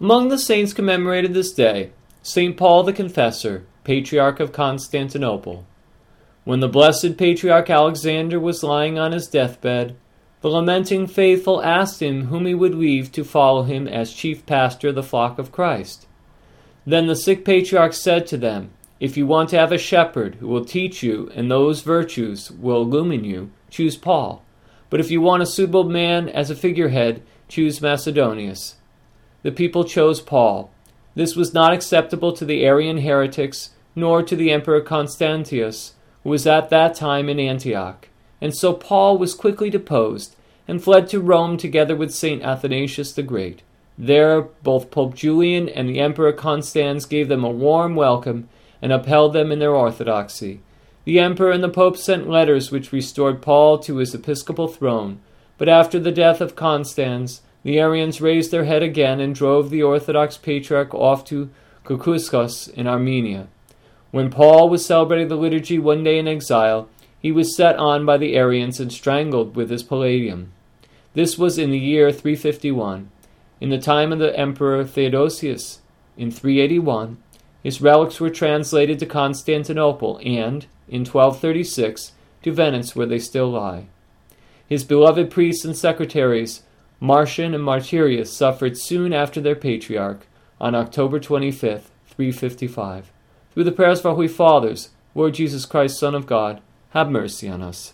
Among the saints commemorated this day, St. Paul the Confessor, Patriarch of Constantinople. When the blessed Patriarch Alexander was lying on his deathbed, the lamenting faithful asked him whom he would leave to follow him as chief pastor of the flock of Christ. Then the sick patriarch said to them, If you want to have a shepherd who will teach you and those virtues will illumine you, choose Paul. But if you want a suitable man as a figurehead, choose Macedonius. The people chose Paul. This was not acceptable to the Arian heretics, nor to the Emperor Constantius, who was at that time in Antioch. And so Paul was quickly deposed, and fled to Rome together with St. Athanasius the Great. There, both Pope Julius and the Emperor Constans gave them a warm welcome and upheld them in their orthodoxy. The Emperor and the Pope sent letters which restored Paul to his episcopal throne, but after the death of Constans, the Arians raised their head again and drove the Orthodox Patriarch off to Kokuskos in Armenia. When Paul was celebrating the liturgy one day in exile, he was set on by the Arians and strangled with his pallium. This was in the year 351. In the time of the Emperor Theodosius, in 381, his relics were translated to Constantinople and, in 1236, to Venice, where they still lie. His beloved priests and secretaries, Marcian and Martyrius, suffered soon after their patriarch, on October 25, 355. Through the prayers of our Holy Fathers, Lord Jesus Christ, Son of God, have mercy on us.